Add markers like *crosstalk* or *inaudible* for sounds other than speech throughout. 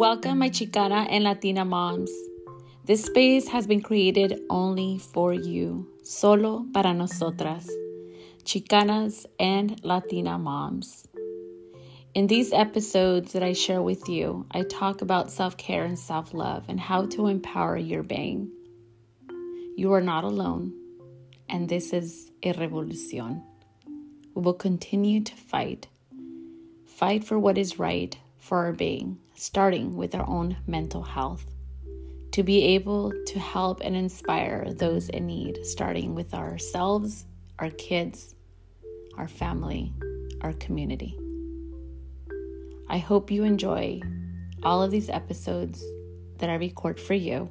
Welcome, my Chicana and Latina moms. This space has been created only for you, solo para nosotras, Chicanas and Latina moms. In these episodes that I share with you, I talk about self care and self love and how to empower your being. You are not alone, and this is a revolution. We will continue to fight. Fight for what is right for our being, starting with our own mental health. To be able to help and inspire those in need, starting with ourselves, our kids, our family, our community. I hope you enjoy all of these episodes that I record for you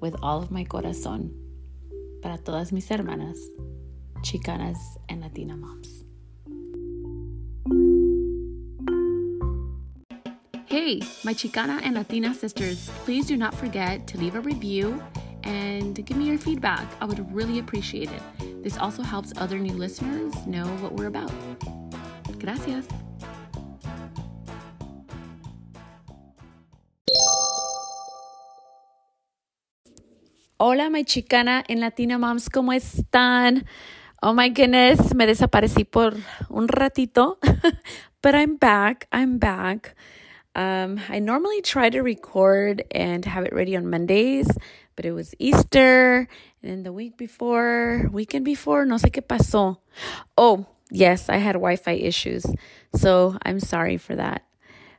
with all of my corazón para todas mis hermanas, chicanas, and Latina moms. Hey, my Chicana and Latina sisters, please do not forget to leave a review and give me your feedback. I would really appreciate it. This also helps other new listeners know what we're about. Gracias. Hola, my chicana and Latina moms, ¿cómo están? Oh my goodness, me desaparecí por un ratito, *laughs* but I'm back. I'm back. Um, I normally try to record and have it ready on Mondays, but it was Easter, and the week before, weekend before, no sé qué pasó. Oh, yes, I had Wi Fi issues, so I'm sorry for that.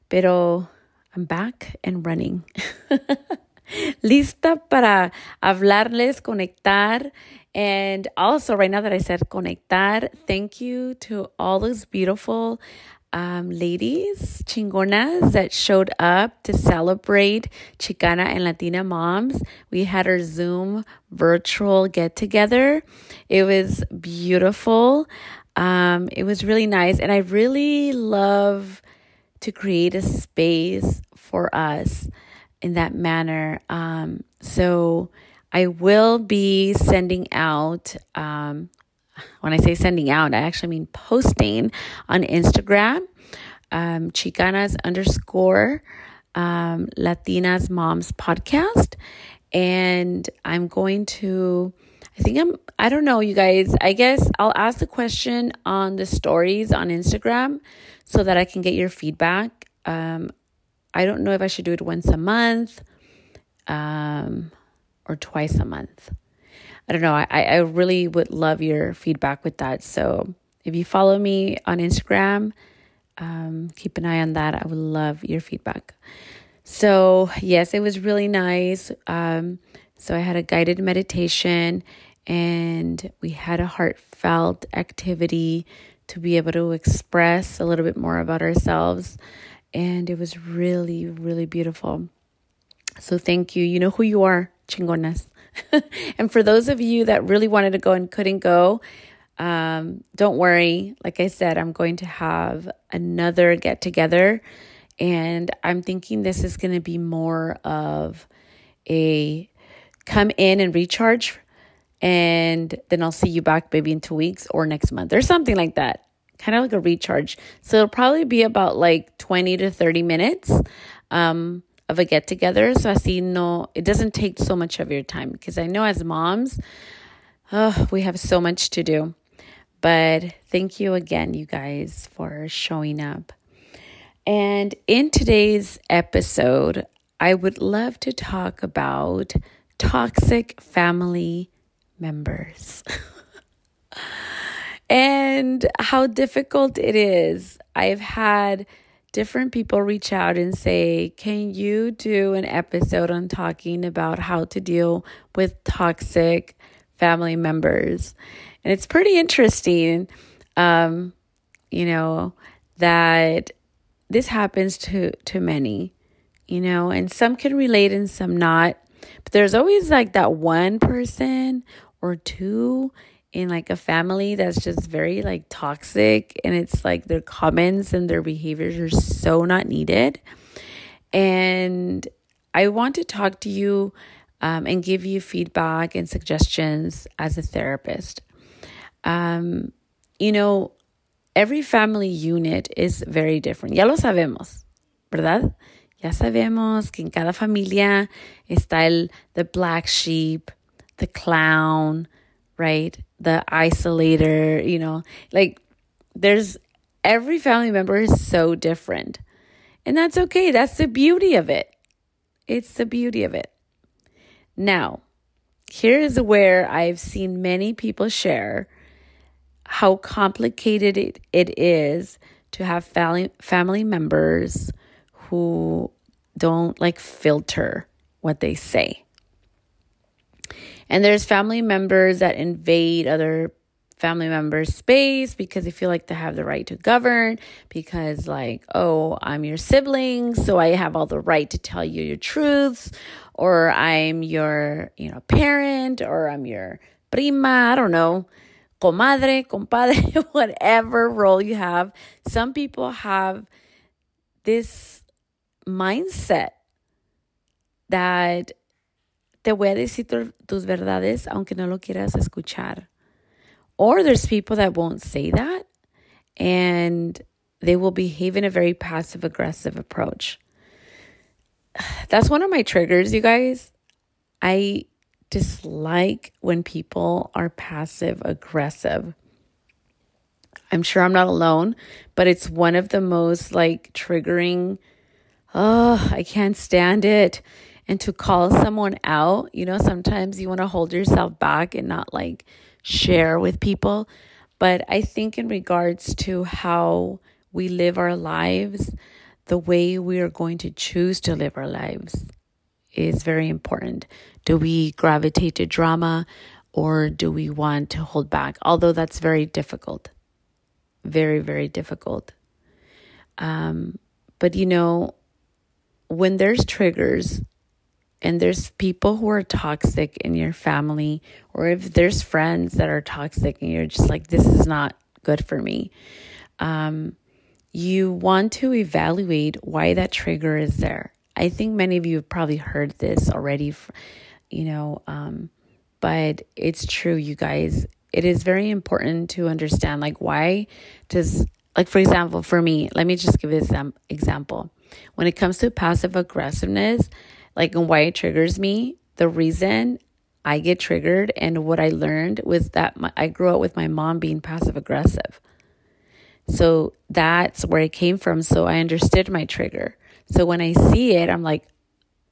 Pero I'm back and running. *laughs* lista para hablarles, conectar. And also, right now that I said conectar, thank you to all those beautiful um, ladies, chingonas, that showed up to celebrate Chicana and Latina moms. We had our Zoom virtual get together. It was beautiful. Um, it was really nice. And I really love to create a space for us in that manner. Um, so I will be sending out, um, when I say sending out, I actually mean posting on Instagram, um, Chicanas underscore um, Latinas Moms podcast. And I'm going to, I think I'm, I don't know, you guys. I guess I'll ask the question on the stories on Instagram so that I can get your feedback. Um, I don't know if I should do it once a month um, or twice a month. I don't know. I, I really would love your feedback with that. So if you follow me on Instagram, um, keep an eye on that. I would love your feedback. So, yes, it was really nice. Um, so, I had a guided meditation and we had a heartfelt activity to be able to express a little bit more about ourselves and it was really, really beautiful. So thank you. You know who you are, chingonas. *laughs* and for those of you that really wanted to go and couldn't go, um, don't worry. Like I said, I'm going to have another get together, and I'm thinking this is going to be more of a come in and recharge, and then I'll see you back maybe in two weeks or next month or something like that kind of like a recharge. So it'll probably be about like 20 to 30 minutes um, of a get together. So I see no, it doesn't take so much of your time because I know as moms, oh, we have so much to do. But thank you again, you guys, for showing up. And in today's episode, I would love to talk about toxic family members. *laughs* and how difficult it is. I've had different people reach out and say, Can you do an episode on talking about how to deal with toxic family members? And it's pretty interesting, um, you know, that this happens to, to many, you know, and some can relate and some not. But there's always like that one person or two in like a family that's just very like toxic and it's like their comments and their behaviors are so not needed. And i want to talk to you um, and give you feedback and suggestions as a therapist. Um, you know every family unit is very different. Ya lo sabemos verdad? Ya sabemos que en cada familia está el the black sheep, the clown, right? The isolator, you know, like there's every family member is so different. And that's okay. That's the beauty of it. It's the beauty of it. Now, here is where I've seen many people share how complicated it, it is to have family family members who don't like filter what they say. And there's family members that invade other family members' space because they feel like they have the right to govern, because, like, oh, I'm your sibling, so I have all the right to tell you your truths, or I'm your, you know, parent, or I'm your prima, I don't know, comadre, compadre, *laughs* whatever role you have. Some people have this mindset that te voy a decir tus verdades aunque no lo quieras escuchar. Or there's people that won't say that and they will behave in a very passive aggressive approach. *sighs* That's one of my triggers, you guys. I dislike when people are passive aggressive. I'm sure I'm not alone, but it's one of the most like triggering. Oh, I can't stand it. And to call someone out, you know, sometimes you want to hold yourself back and not like share with people. But I think, in regards to how we live our lives, the way we are going to choose to live our lives is very important. Do we gravitate to drama or do we want to hold back? Although that's very difficult. Very, very difficult. Um, but you know, when there's triggers and there's people who are toxic in your family, or if there's friends that are toxic and you're just like, this is not good for me, um, you want to evaluate why that trigger is there. I think many of you have probably heard this already, you know, um, but it's true, you guys. It is very important to understand, like, why does, like, for example, for me, let me just give this example. When it comes to passive aggressiveness, like, and why it triggers me, the reason I get triggered and what I learned was that my, I grew up with my mom being passive aggressive. So that's where it came from. So I understood my trigger. So when I see it, I'm like,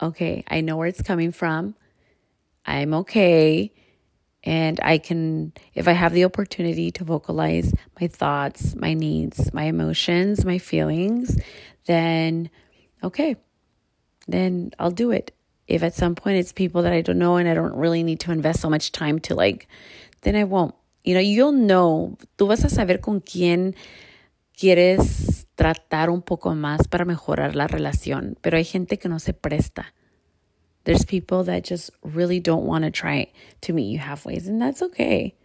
okay, I know where it's coming from. I'm okay. And I can, if I have the opportunity to vocalize my thoughts, my needs, my emotions, my feelings, then okay, then I'll do it. If at some point it's people that I don't know and I don't really need to invest so much time to like, then I won't. You know, you'll know, tú vas a saber con quién quieres tratar un poco más para mejorar la relación, pero hay gente que no se presta. There's people that just really don't want to try to meet you halfway, and that's okay.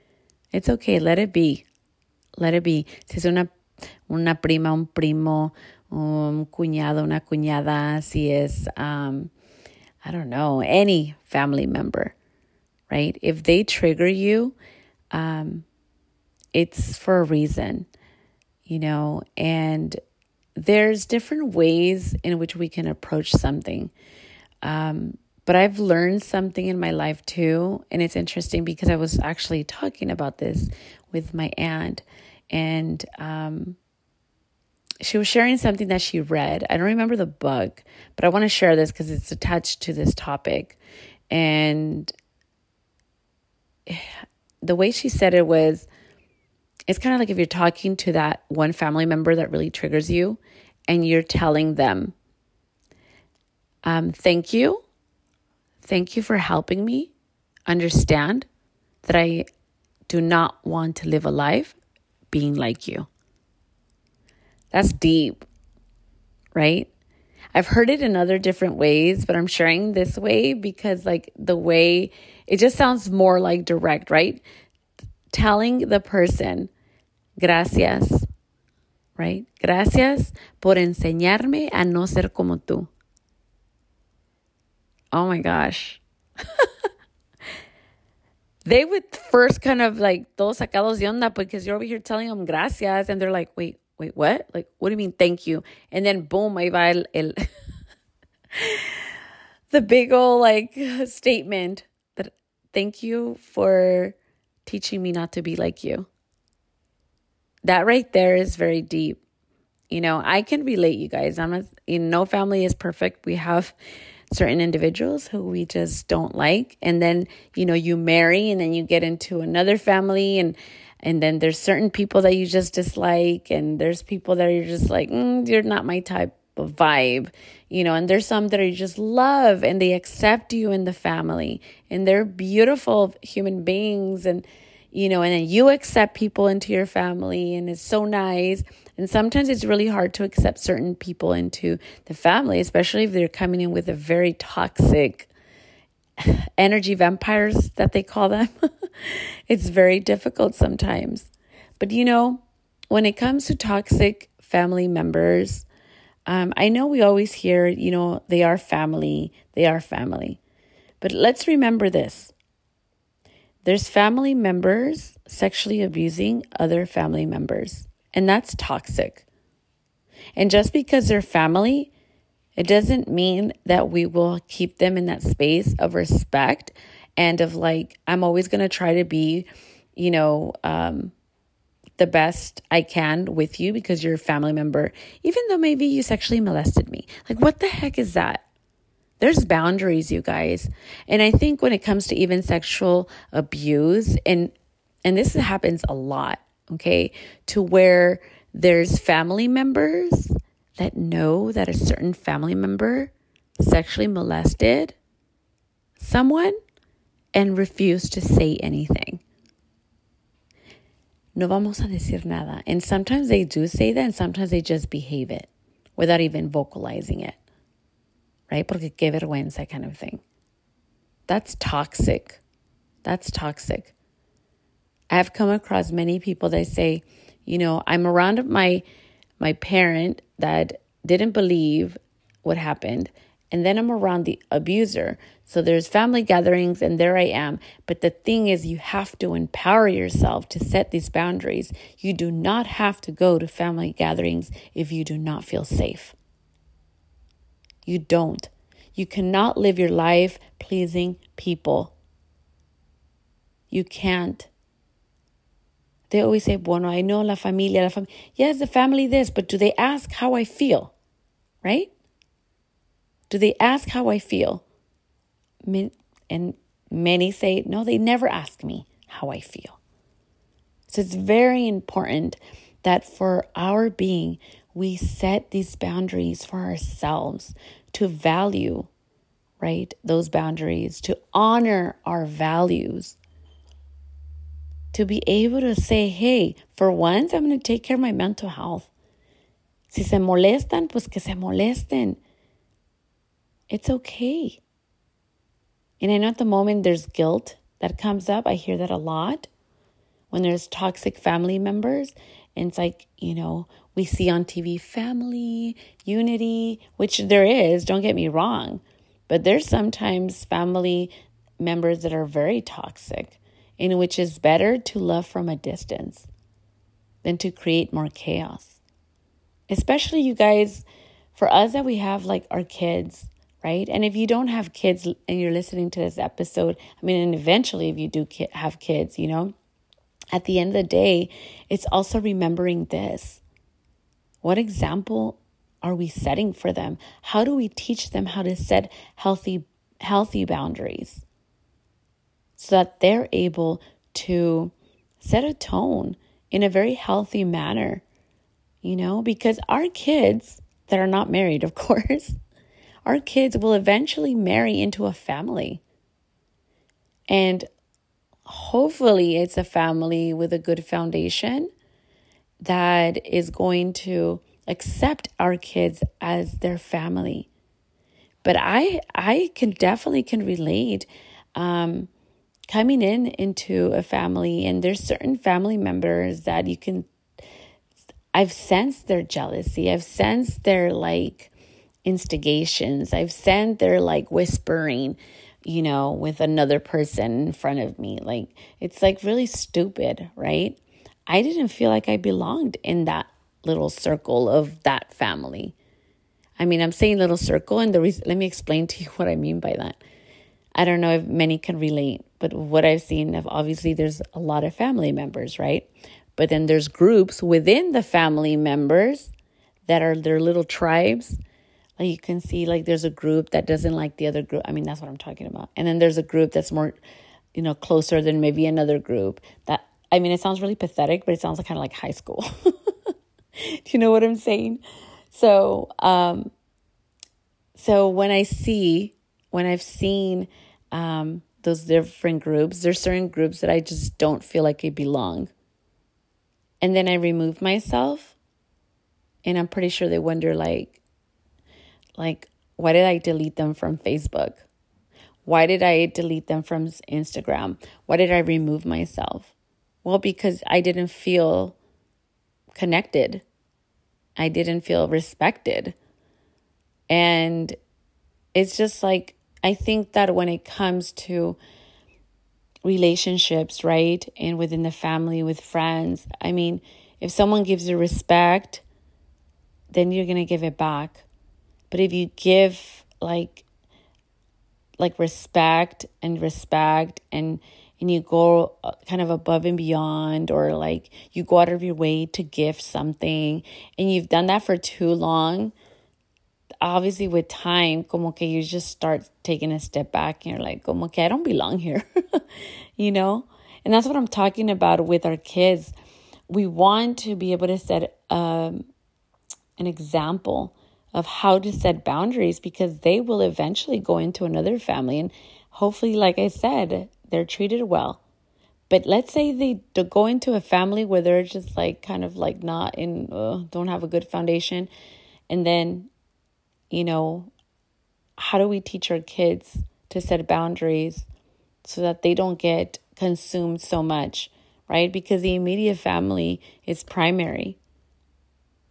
It's okay, let it be. Let it be. Si es una, una prima, un primo, un cuñado, una cuñada, si es, um, I don't know, any family member, right? If they trigger you, um, it's for a reason you know, and there's different ways in which we can approach something. Um, but I've learned something in my life too. And it's interesting because I was actually talking about this with my aunt, and um, she was sharing something that she read. I don't remember the book, but I want to share this because it's attached to this topic. And *sighs* the way she said it was it's kind of like if you're talking to that one family member that really triggers you and you're telling them, um, thank you. Thank you for helping me understand that I do not want to live a life being like you. That's deep, right? I've heard it in other different ways, but I'm sharing this way because, like, the way it just sounds more like direct, right? telling the person, gracias, right? Gracias por enseñarme a no ser como tú. Oh my gosh. *laughs* they would first kind of like, todos sacados de onda because you're over here telling them gracias and they're like, wait, wait, what? Like, what do you mean thank you? And then boom, ahí va el, el *laughs* the big old like *laughs* statement that thank you for teaching me not to be like you. That right there is very deep. You know, I can relate, you guys. I'm not, you know, no family is perfect. We have certain individuals who we just don't like. And then, you know, you marry and then you get into another family and, and then there's certain people that you just dislike and there's people that you're just like, mm, you're not my type of vibe, you know, and there's some that you just love and they accept you in the family and they're beautiful human beings and, you know, and then you accept people into your family and it's so nice. And sometimes it's really hard to accept certain people into the family, especially if they're coming in with a very toxic *sighs* energy vampires that they call them. *laughs* it's very difficult sometimes. But you know, when it comes to toxic family members, um, I know we always hear, you know, they are family, they are family. But let's remember this there's family members sexually abusing other family members, and that's toxic. And just because they're family, it doesn't mean that we will keep them in that space of respect and of like, I'm always going to try to be, you know, um, the best I can with you because you're a family member, even though maybe you sexually molested me. Like, what the heck is that? There's boundaries, you guys. And I think when it comes to even sexual abuse, and and this happens a lot, okay, to where there's family members that know that a certain family member sexually molested someone and refuse to say anything no vamos a decir nada. And sometimes they do say that, and sometimes they just behave it without even vocalizing it, right? Porque qué vergüenza kind of thing. That's toxic. That's toxic. I've come across many people that say, you know, I'm around my my parent that didn't believe what happened and then I'm around the abuser. So there's family gatherings, and there I am. But the thing is, you have to empower yourself to set these boundaries. You do not have to go to family gatherings if you do not feel safe. You don't. You cannot live your life pleasing people. You can't. They always say, bueno, I know la familia, la familia. Yes, the family this, but do they ask how I feel? Right? Do they ask how I feel? And many say, no, they never ask me how I feel. So it's very important that for our being, we set these boundaries for ourselves to value, right? Those boundaries, to honor our values, to be able to say, hey, for once, I'm going to take care of my mental health. Si se molestan, pues que se molesten. It's okay. And I know at the moment there's guilt that comes up. I hear that a lot when there's toxic family members. And it's like, you know, we see on TV family, unity, which there is, don't get me wrong. But there's sometimes family members that are very toxic, in which is better to love from a distance than to create more chaos. Especially you guys, for us that we have like our kids, right? And if you don't have kids and you're listening to this episode, I mean, and eventually if you do have kids, you know, at the end of the day, it's also remembering this. What example are we setting for them? How do we teach them how to set healthy healthy boundaries so that they're able to set a tone in a very healthy manner? You know, because our kids that are not married, of *laughs* course, our kids will eventually marry into a family. And hopefully, it's a family with a good foundation that is going to accept our kids as their family. But I I can definitely can relate um, coming in into a family and there's certain family members that you can I've sensed their jealousy. I've sensed their like instigations. I've sent their like whispering, you know, with another person in front of me. Like it's like really stupid, right? I didn't feel like I belonged in that little circle of that family. I mean, I'm saying little circle, and the reason, let me explain to you *laughs* what I mean by that. I don't know if many can relate, but what I've seen, of obviously, there's a lot of family members, right? But then there's groups within the family members that are their little tribes. Like you can see, like there's a group that doesn't like the other group. I mean, that's what I'm talking about. And then there's a group that's more, you know, closer than maybe another group. That I mean, it sounds really pathetic, but it sounds kind of like high school. *laughs* Do you know what I'm saying? So, um, so when I see, when I've seen um, those different groups, there's certain groups that I just don't feel like I belong. And then I remove myself, and I'm pretty sure they wonder, like, like, why did I delete them from Facebook? Why did I delete them from Instagram? Why did I remove myself? Well, because I didn't feel connected. I didn't feel respected. And it's just like, I think that when it comes to relationships, right? And within the family, with friends, I mean, if someone gives you respect, then you're going to give it back. But if you give like, like respect and respect and and you go uh, kind of above and beyond or like you go out of your way to give something and you've done that for too long obviously with time como que you just start taking a step back and you're like como que I don't belong here *laughs* you know? And that's what I'm talking about with our kids. We want to be able to set um, an example of how to set boundaries because they will eventually go into another family and hopefully like I said they're treated well. But let's say they go into a family where they're just like kind of like not in, uh, don't have a good foundation. And then, you know, how do we teach our kids to set boundaries so that they don't get consumed so much, right? Because the immediate family is primary.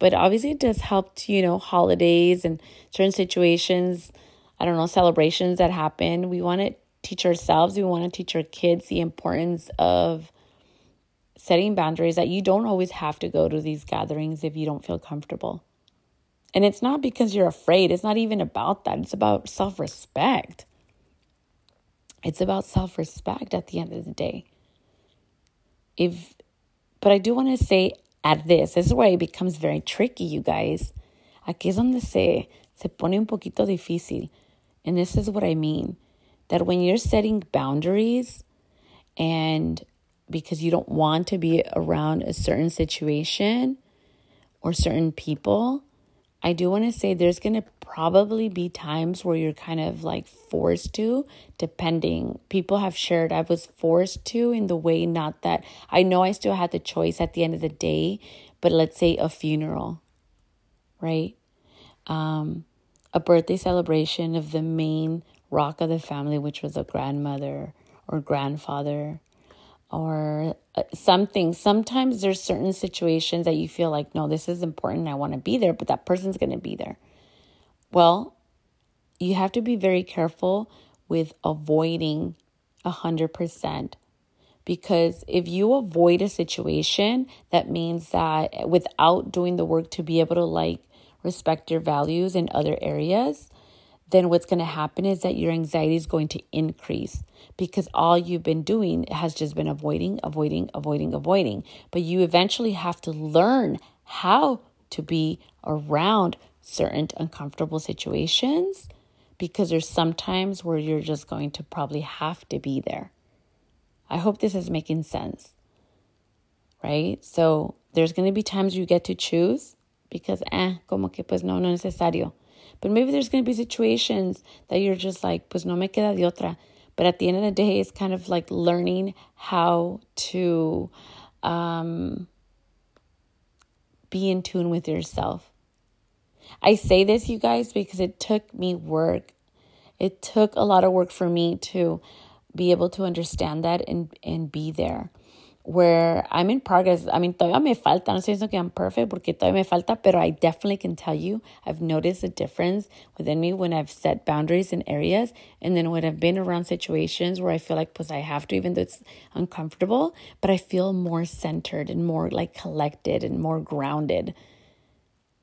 But obviously, it does help to, you know, holidays and certain situations, I don't know, celebrations that happen. We want to teach ourselves, we want to teach our kids the importance of setting boundaries that you don't always have to go to these gatherings if you don't feel comfortable. And it's not because you're afraid, it's not even about that. It's about self respect. It's about self respect at the end of the day. If, but I do want to say at this, this is where it becomes very tricky, you guys. Aquí es donde se, se pone un poquito difícil. And this is what I mean that when you're setting boundaries and because you don't want to be around a certain situation or certain people, I do want to say there's going to probably be times where you're kind of like forced to, depending. People have shared I was forced to in the way, not that I know I still had the choice at the end of the day, but let's say a funeral, right? Um, a birthday celebration of the main rock of the family, which was a grandmother or grandfather or uh, something. Sometimes there's certain situations that you feel like, no, this is important. I want to be there, but that person's going to be there. Well, you have to be very careful with avoiding a hundred percent because if you avoid a situation, that means that without doing the work to be able to like respect your values in other areas, then what's going to happen is that your anxiety is going to increase because all you've been doing has just been avoiding, avoiding, avoiding, avoiding. But you eventually have to learn how to be around certain uncomfortable situations because there's some times where you're just going to probably have to be there. I hope this is making sense. Right? So there's going to be times you get to choose because, eh, como que pues no, no necesario. But maybe there's going to be situations that you're just like, pues no me queda de otra. But at the end of the day, it's kind of like learning how to um, be in tune with yourself. I say this, you guys, because it took me work. It took a lot of work for me to be able to understand that and, and be there where I'm in progress. I mean, todavía me falta, no estoy diciendo que I'm perfect porque todavía me falta, pero I definitely can tell you I've noticed a difference within me when I've set boundaries in areas and then when I've been around situations where I feel like, pues I have to, even though it's uncomfortable, but I feel more centered and more like collected and more grounded.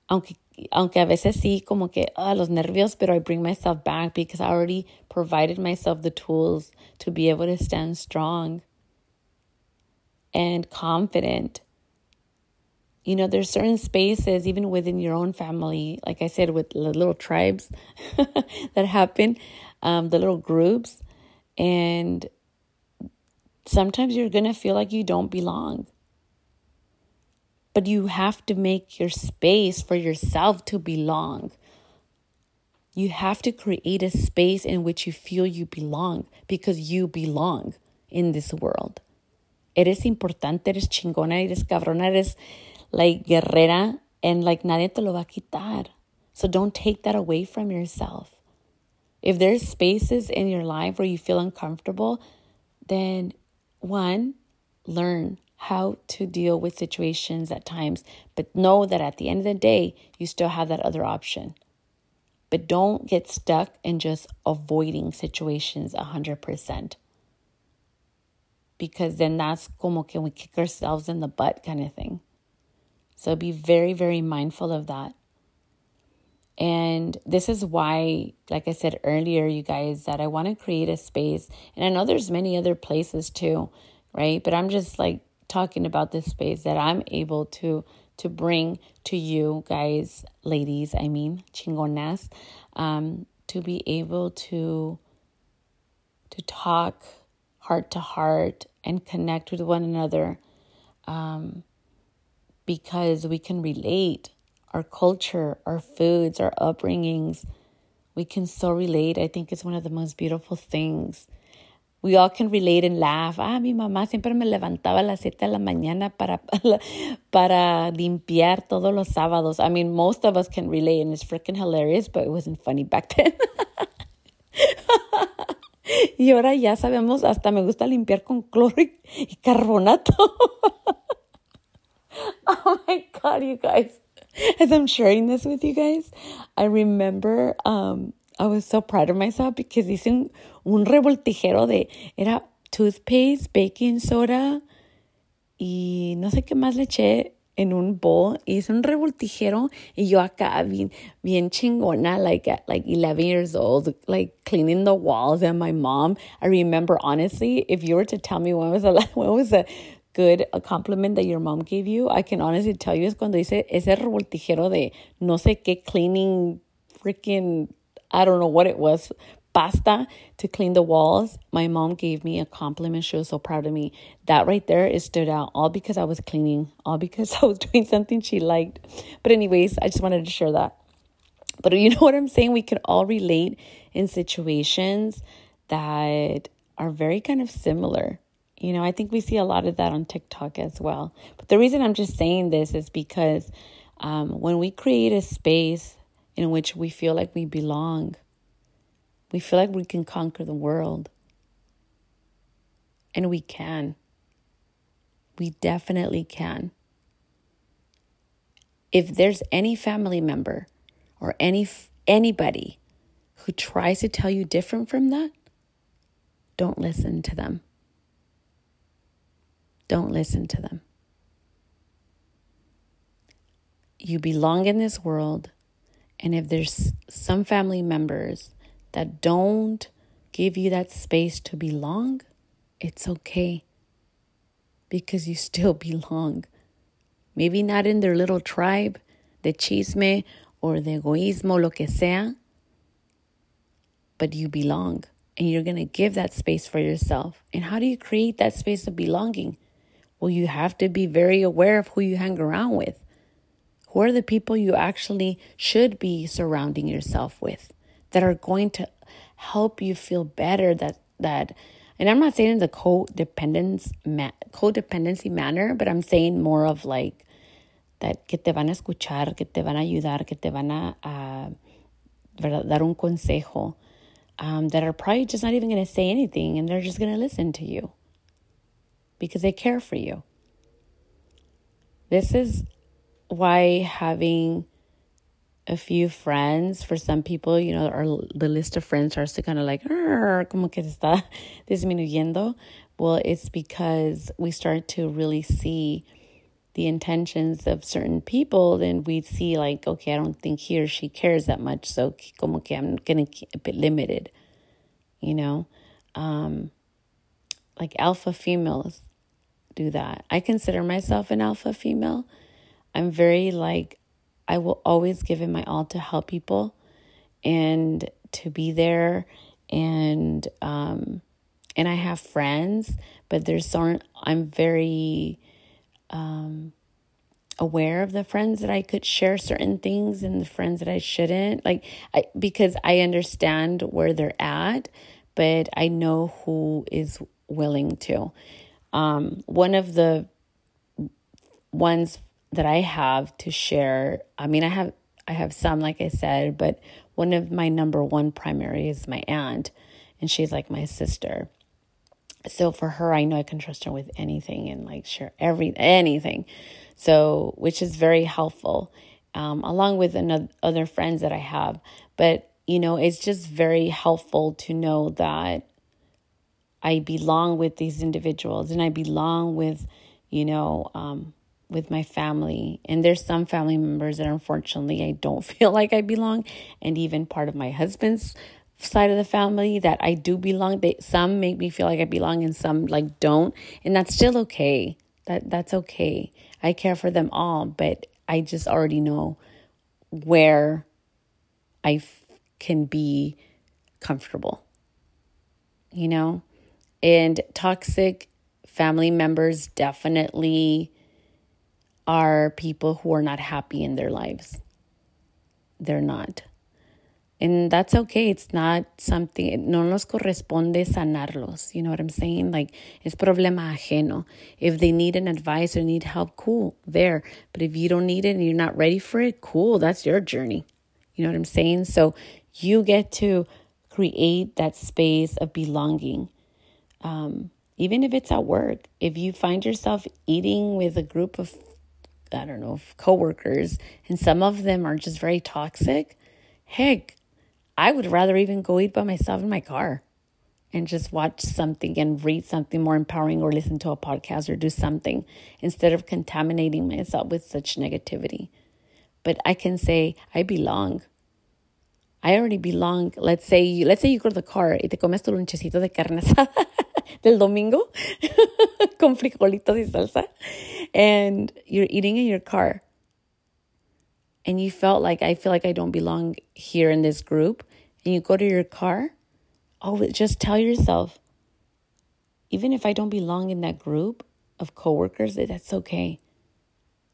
Aunque aunque a veces sí, como que, ah, los nervios, pero I bring myself back because I already provided myself the tools to be able to stand strong and confident. You know, there's certain spaces, even within your own family, like I said, with the little tribes *laughs* that happen, um, the little groups, and sometimes you're going to feel like you don't belong. But you have to make your space for yourself to belong. You have to create a space in which you feel you belong because you belong in this world. Eres importante, eres chingona, eres cabrona, eres like guerrera, and like nadie te lo va a quitar. So don't take that away from yourself. If there's spaces in your life where you feel uncomfortable, then one, learn how to deal with situations at times, but know that at the end of the day, you still have that other option. But don't get stuck in just avoiding situations 100%. Because then that's como que we kick ourselves in the butt kind of thing. So be very, very mindful of that. And this is why, like I said earlier, you guys, that I want to create a space. And I know there's many other places too, right? But I'm just like talking about this space that I'm able to to bring to you guys, ladies, I mean, chingonas, um, to be able to to talk heart to heart and connect with one another um, because we can relate our culture, our foods, our upbringings. We can so relate. I think it's one of the most beautiful things we all can relate and laugh. Ah, mi mamá siempre me levantaba a las 7 de la mañana para, *laughs* para limpiar todos los sábados. I mean, most of us can relate and it's freaking hilarious, but it wasn't funny back then. *laughs* *laughs* y ahora ya sabemos, hasta me gusta limpiar con cloro y carbonato. *laughs* oh my God, you guys. As I'm sharing this with you guys, I remember um, I was so proud of myself because hice un, un revoltijero de, era toothpaste, baking soda y no sé qué más le eché en un bowl. Hice un revoltijero y yo acá bien, bien chingona, like at like 11 years old, like cleaning the walls. And my mom, I remember honestly, if you were to tell me when was a, *laughs* when was a good a compliment that your mom gave you, I can honestly tell you es cuando hice ese revoltijero de no sé qué cleaning freaking I don't know what it was, pasta to clean the walls. My mom gave me a compliment. She was so proud of me. That right there, it stood out all because I was cleaning, all because *laughs* I was doing something she liked. But, anyways, I just wanted to share that. But you *laughs* know what I'm saying? We could all relate in situations that are very kind of similar. You know, I think we see a lot of that on TikTok as well. But the reason I'm just saying this is because um, when we create a space in which we feel like we belong. We feel like we can conquer the world. And we can. We definitely can. If there's any family member or any anybody who tries to tell you different from that, don't listen to them. Don't listen to them. You belong in this world. And if there's some family members that don't give you that space to belong, it's okay because you still *laughs* belong. Maybe not in their little tribe, the chisme or the egoísmo, lo que sea, but you belong and you're going to give that space for yourself. And how do you create that space of belonging? Well, you have to be very aware of who you hang around with. Who are the people you actually should be surrounding yourself with that are going to help you feel better that that and I'm not saying in the codependence ma- codependency manner, but I'm saying more of like that que te van a escuchar, que te van a ayudar, que te van a uh, dar un consejo, um, that are probably just not even going to say anything and they're just going to listen to you because they care for you. This is why having a few friends for some people, you know, our the list of friends starts to kind of like, como que está *laughs* disminuyendo. Well, it's because we start to really see the intentions of certain people, then we see like, okay, I don't think he or she cares that much, so como que I'm gonna keep a bit limited, you know. Um, like alpha females do that. I consider myself an alpha female. I'm very like I will always give it my all to help people and to be there and um and I have friends, but there's so I'm very um aware of the friends that I could share certain things and the friends that I shouldn't like I because I understand where they're at, but I know who is willing to. Um, one of the ones that I have to share, I mean, I have I have some, like I said, but one of my number one primary is my aunt, and she's like my sister. So for her, I know I can trust her with anything and like share every anything. So which is very helpful, um, along with another other friends that I have. But you know, it's just very helpful to know that I belong with these individuals and I belong with, you know, um, with my family. And there's some family members that unfortunately I don't *laughs* feel like I belong. And even part of my husband's side of the family that I do belong. They some make me feel like I belong and some like don't. And that's still okay. That that's okay. I care for them all, but I just already know where I f- can be comfortable. You know? And toxic family members definitely are people who are not happy in their lives. They're not. And that's okay. It's not something, no nos corresponde sanarlos. You know what I'm saying? Like, it's problema ajeno. If they need an advice or need help, cool, there. But if you don't need it and you're not ready for it, cool, that's your journey. You know what I'm saying? So you get to create that space of belonging um, even if it's at work, if you find yourself eating with a group of, I don't know, coworkers, and some of them are just very toxic, heck, I would rather even go eat by myself in my car and just watch something and read something more empowering or listen to a podcast or do something instead of contaminating myself with such negativity. But I can say, I belong. I already belong. Let's say, let's say you go to the car y te comes tu lunchecito de carne asada *laughs* del domingo *laughs* con frijolitos y salsa, and you're eating in your car, and you felt like I feel like I don't belong here in this group, and you go to your car, oh, just tell yourself, even if I don't belong in that group of coworkers, that's okay,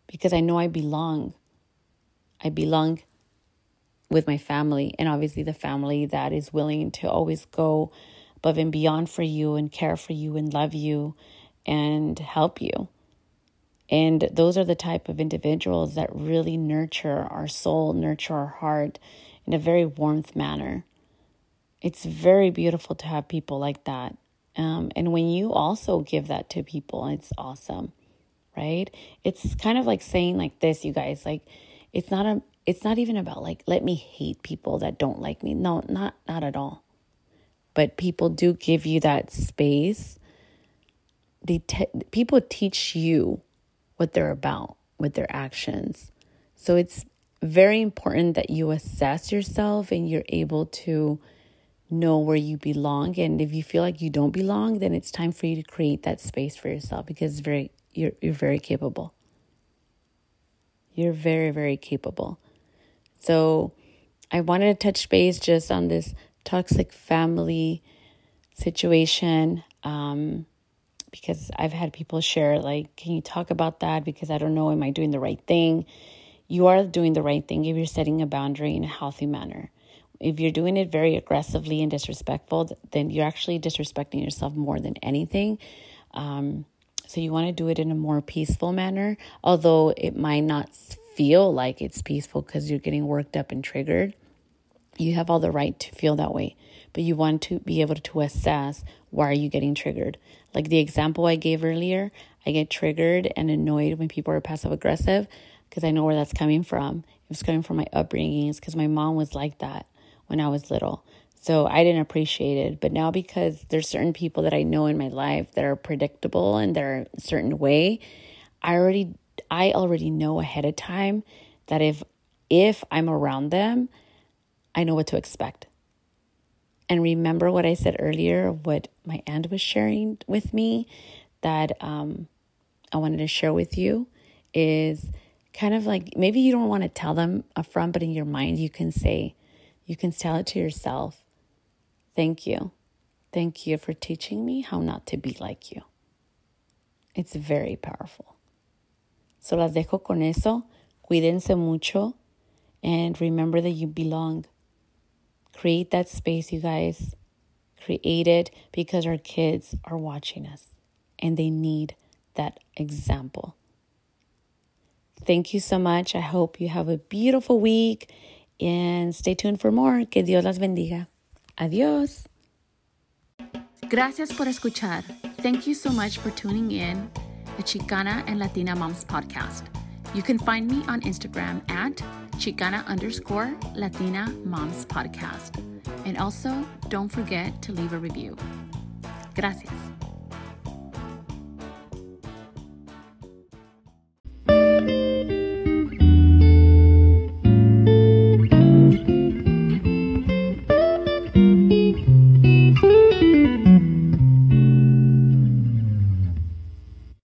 because I know I belong. I belong with my family, and obviously the family that is willing to always go above and beyond for you and care for you and love you and help you. And those are the type of individuals that really nurture our soul, nurture our heart in a very warmth manner. It's very beautiful to have people like that. Um, and when you also give that to people, it's awesome, right? It's kind of like saying like this, you guys, like it's not a, it's not even about like, let me hate people that don't like me. No, not, not at all but people do give you that space. They te- people teach you what they're about with their actions. So it's very important that you assess yourself and you're able to know where you belong and if you feel like you don't belong then it's time for you to create that space for yourself because very you're you're very capable. You're very very capable. So I wanted to touch base just on this toxic family situation um, because I've had people share, like, can you talk about that? Because I don't know, am I doing the right thing? You are doing the right thing if you're setting a boundary in a healthy manner. If you're doing it very aggressively and disrespectful, then you're actually disrespecting yourself more than anything. Um, so you want to do it in a more peaceful manner, although it might not feel like it's peaceful because you're getting worked up and triggered. You have all the right to feel that way, but you want to be able to assess why are you getting triggered. Like the example I gave earlier, I get triggered and annoyed when people are passive aggressive because I know where that's coming from. It's coming from my upbringing. It's because my mom was like that when I was little. So I didn't appreciate it. But now because there's certain people that I know in my life that are predictable and they're a certain way, I already I already know ahead of time that if if I'm around them, I know what to expect. And remember what I said earlier, what my aunt was sharing with me that um, I wanted to share with you is kind of like maybe you don't want to tell them upfront, but in your mind, you can say, you can tell it to yourself. Thank you. Thank you for teaching me how not to be like you. It's very powerful. So las dejo con eso. Cuídense mucho and remember that you belong. Create that space, you guys. Create it because our kids are watching us and they need that example. Thank you so much. I hope you have a beautiful week and stay tuned for more. Que Dios las bendiga. Adiós. Gracias por escuchar. Thank you so much for tuning in the Chicana and Latina Moms podcast. You can find me on Instagram at Chicana underscore Latina Moms podcast. And also, don't forget to leave a review. Gracias.